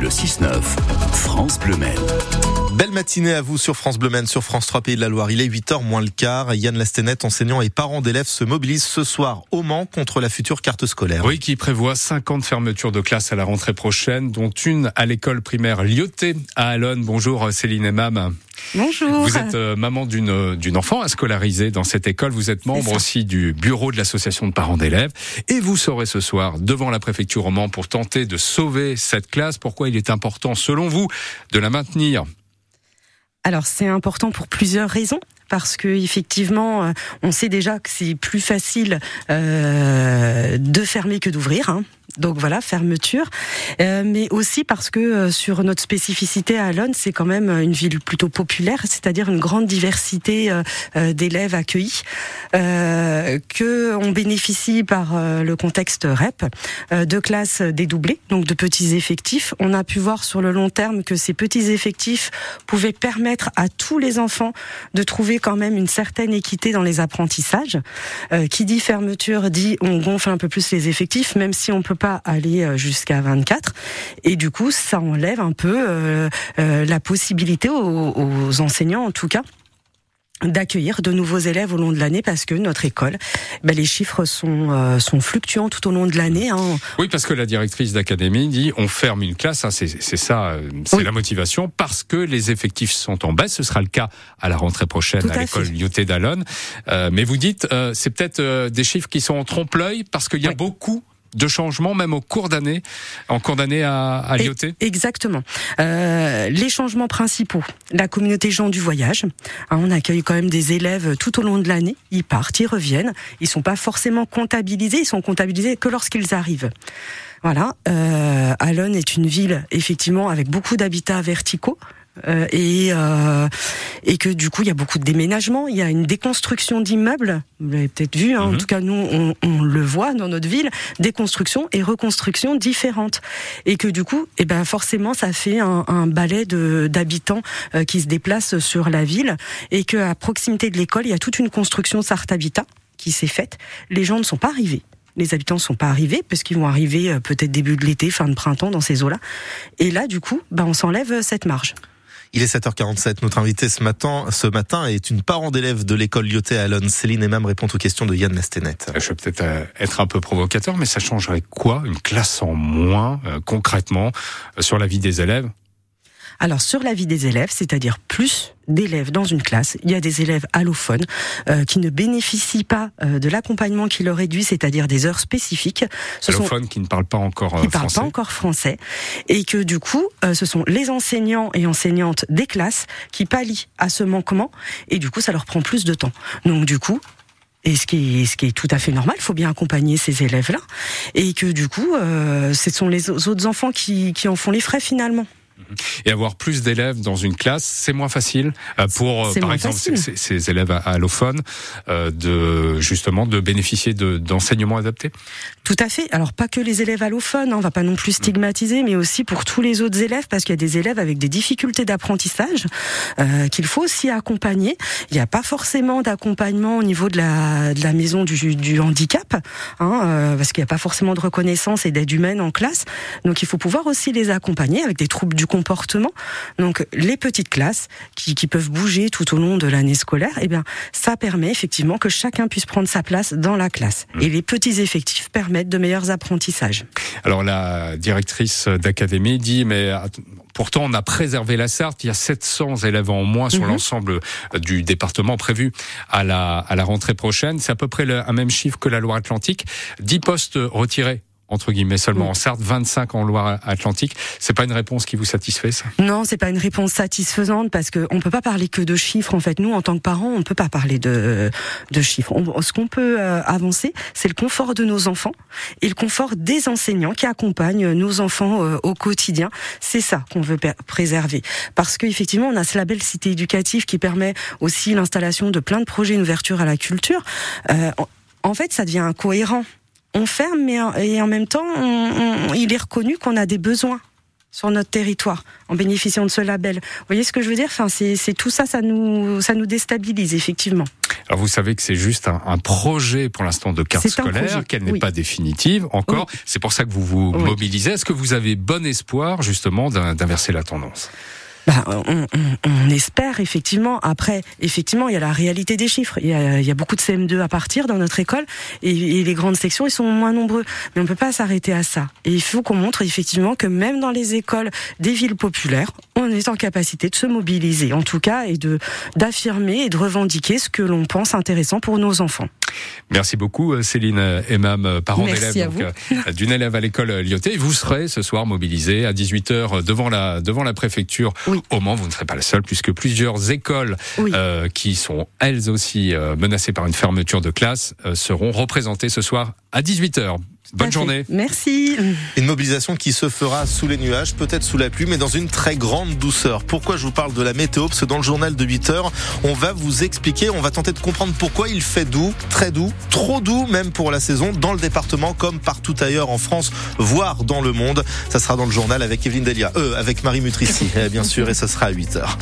le 6-9, France Bleu Maine. Belle matinée à vous sur France Bleu Maine, sur France 3 Pays de la Loire. Il est 8h moins le quart. Yann Lastenet, enseignant et parents d'élèves se mobilisent ce soir au Mans contre la future carte scolaire. Oui, qui prévoit 50 fermetures de classes à la rentrée prochaine, dont une à l'école primaire Lyoté à Alonne. Bonjour Céline et Mam. Bonjour. Vous êtes euh, maman d'une d'une enfant à scolariser dans cette école. Vous êtes membre aussi du bureau de l'association de parents d'élèves et vous serez ce soir devant la préfecture au Mans pour tenter de sauver cette classe. Pourquoi il est important, selon vous, de la maintenir alors c'est important pour plusieurs raisons parce que effectivement, euh, on sait déjà que c'est plus facile euh, de fermer que d'ouvrir. Hein. Donc voilà, fermeture. Euh, mais aussi parce que euh, sur notre spécificité à Alonne, c'est quand même une ville plutôt populaire, c'est-à-dire une grande diversité euh, d'élèves accueillis, que on bénéficie par le contexte REP de classes dédoublées, donc de petits effectifs. On a pu voir sur le long terme que ces petits effectifs pouvaient permettre à tous les enfants de trouver quand même une certaine équité dans les apprentissages. qui dit fermeture dit on gonfle un peu plus les effectifs, même si on peut pas aller euh, jusqu'à 24. Et du coup, ça enlève un peu euh, euh, la possibilité aux, enseignants, en tout cas, d'accueillir de nouveaux élèves au long de l'année parce que notre école, ben, les chiffres sont, sont fluctuants tout au long de l'année. Hein. Oui, parce que la directrice d'académie dit on ferme une classe, hein, c'est ça, c'est la motivation, parce que les effectifs sont en baisse. Ce sera le cas à la rentrée prochaine à, l'école Lyoté d'Alonne. mais vous dites, c'est peut-être des chiffres qui sont en trompe-l'œil parce qu'il y a beaucoup de changements, même au cours d'année, en cours d'année à, à Lyoté Exactement. Euh, les changements principaux, la communauté gens du voyage. Hein, on accueille quand même des élèves tout au long de l'année. Ils partent, ils reviennent. Ils sont pas forcément comptabilisés. Ils sont comptabilisés que lorsqu'ils arrivent. Voilà. Euh, Alon est une ville effectivement avec beaucoup d'habitats verticaux. Euh, et euh, et que du coup il y a beaucoup de déménagements, il y a une déconstruction d'immeubles. Vous l'avez peut-être vu, hein, en mhm. tout cas nous on, on, le voit dans notre ville, déconstruction et reconstruction différentes, et que du coup, eh ben forcément ça fait un, un balai de d'habitants euh, qui se déplacent sur la ville, et que à proximité de l'école il y a toute une construction Sarthabitat Habitat qui s'est faite. Les gens ne sont pas arrivés les habitants ne sont pas arrivés, parce qu'ils vont arriver peut-être début de l'été, fin de printemps, dans ces eaux-là. Et là, du coup, bah, on s'enlève cette marge. Il est 7h47. Notre invité ce matin, ce matin est une parent d'élève de l'école Lyoté à Alonne. Céline Emam répond aux questions de Yann Nastenet. Je vais peut-être euh, être un peu provocateur, mais ça changerait quoi Une classe en moins, euh, concrètement, euh, sur la vie des élèves? Alors sur la vie des élèves, c'est-à-dire plus d'élèves dans une classe, il y a des élèves allophones euh, qui ne bénéficient pas euh, de l'accompagnement qui leur est dû, c'est-à-dire des heures spécifiques. Ce allophones qui ne parlent pas encore euh, qui parlent pas encore français et que du coup, ce sont les enseignants et enseignantes des classes qui pallient à ce manquement et du coup, ça leur prend plus de temps. Donc du coup, et ce qui est, ce qui est tout à fait normal, il faut bien accompagner ces élèves-là, et que du coup, euh, ce sont les autres enfants qui, qui en font les frais finalement. Et avoir plus d'élèves dans une classe, c'est moins facile euh, pour, euh, par exemple, ces, ces, élèves allophones euh, de justement de bénéficier d'enseignements adaptés. Tout à fait. Alors pas que les élèves allophones, hein, on va pas non plus stigmatiser, mais aussi pour tous les autres élèves, parce qu'il y a des élèves avec des difficultés d'apprentissage euh, qu'il faut aussi accompagner. Il n'y a pas forcément d'accompagnement au niveau de la, de la maison du, du handicap, hein, euh, parce qu'il n'y a pas forcément de reconnaissance et d'aide humaine en classe. Donc il faut pouvoir aussi les accompagner avec des troubles du comportement. Donc les petites classes qui, qui peuvent bouger tout au long de l'année scolaire, eh bien ça permet effectivement que chacun puisse prendre sa place dans la classe. Mmh. Et les petits effectifs permettent de meilleurs apprentissages. Alors la directrice d'académie dit mais Pourtant, on a préservé la Sarthe. Il y a 700 élèves en moins sur mmh. l'ensemble du département prévu à la, à la rentrée prochaine. C'est à peu près le, un même chiffre que la Loire-Atlantique. 10 postes retirés entre guillemets seulement mm. en Sarthe, 25 en Loire-Atlantique. C'est pas une réponse qui vous satisfait ça? Non, c'est pas une réponse satisfaisante parce que on peut pas parler que de chiffres. En fait, nous en tant que parents, on peut pas parler de de chiffres. ce qu'on peut euh, avancer, c'est le confort de nos enfants et le confort des enseignants qui accompagnent nos enfants euh, au quotidien. C'est ça qu'on veut préserver parce qu'effectivement, on a ce label cité éducative qui permet aussi l'installation de plein de projets d'ouverture à la culture. Euh, en fait, ça devient incohérent on ferme, mais et en même temps, il est reconnu qu'on a des besoins sur notre territoire en bénéficiant de ce label. Vous voyez ce que je veux dire? Enfin, c'est tout ça, ça nous, ça nous déstabilise effectivement. Alors vous savez que c'est juste un, projet pour l'instant de carte scolaire, qu'elle n'est pas définitive encore. C'est pour ça que vous vous mobilisez. Est-ce que vous avez bon espoir justement d'inverser la tendance? Bah, on, espère effectivement. Après, effectivement, il y a la réalité des chiffres. Il y a, beaucoup de CM2 à partir dans notre école et, les grandes sections, ils sont moins nombreux. Mais on peut pas s'arrêter à ça. Et il faut qu'on montre effectivement que même dans les écoles des villes populaires, on est en capacité de se mobiliser, en tout cas, et de d'affirmer et de revendiquer ce que l'on pense intéressant pour nos enfants. Merci beaucoup euh, Céline Emam, euh, parent d'élève euh, d'une élève à l'école Lyoté. Vous serez ce soir mobilisé à 18h devant la devant la préfecture au Mans. Vous ne serez pas le seul puisque plusieurs écoles qui sont elles aussi menacées par une fermeture de classe seront représentées ce soir à 18h. Bonne journée. Merci. Une mobilisation qui se fera sous les nuages, peut-être sous la pluie, mais dans une très grande douceur. Pourquoi je vous parle de la météo Parce que dans le journal de 8 heures, on va vous expliquer, on va tenter de comprendre pourquoi il fait doux, très doux, trop doux même pour la saison, dans le département comme partout ailleurs en France, voire dans le monde. Ça sera dans le journal avec Evelyne Delia, euh, avec Marie Mutrici, bien sûr, et ça sera à 8 heures.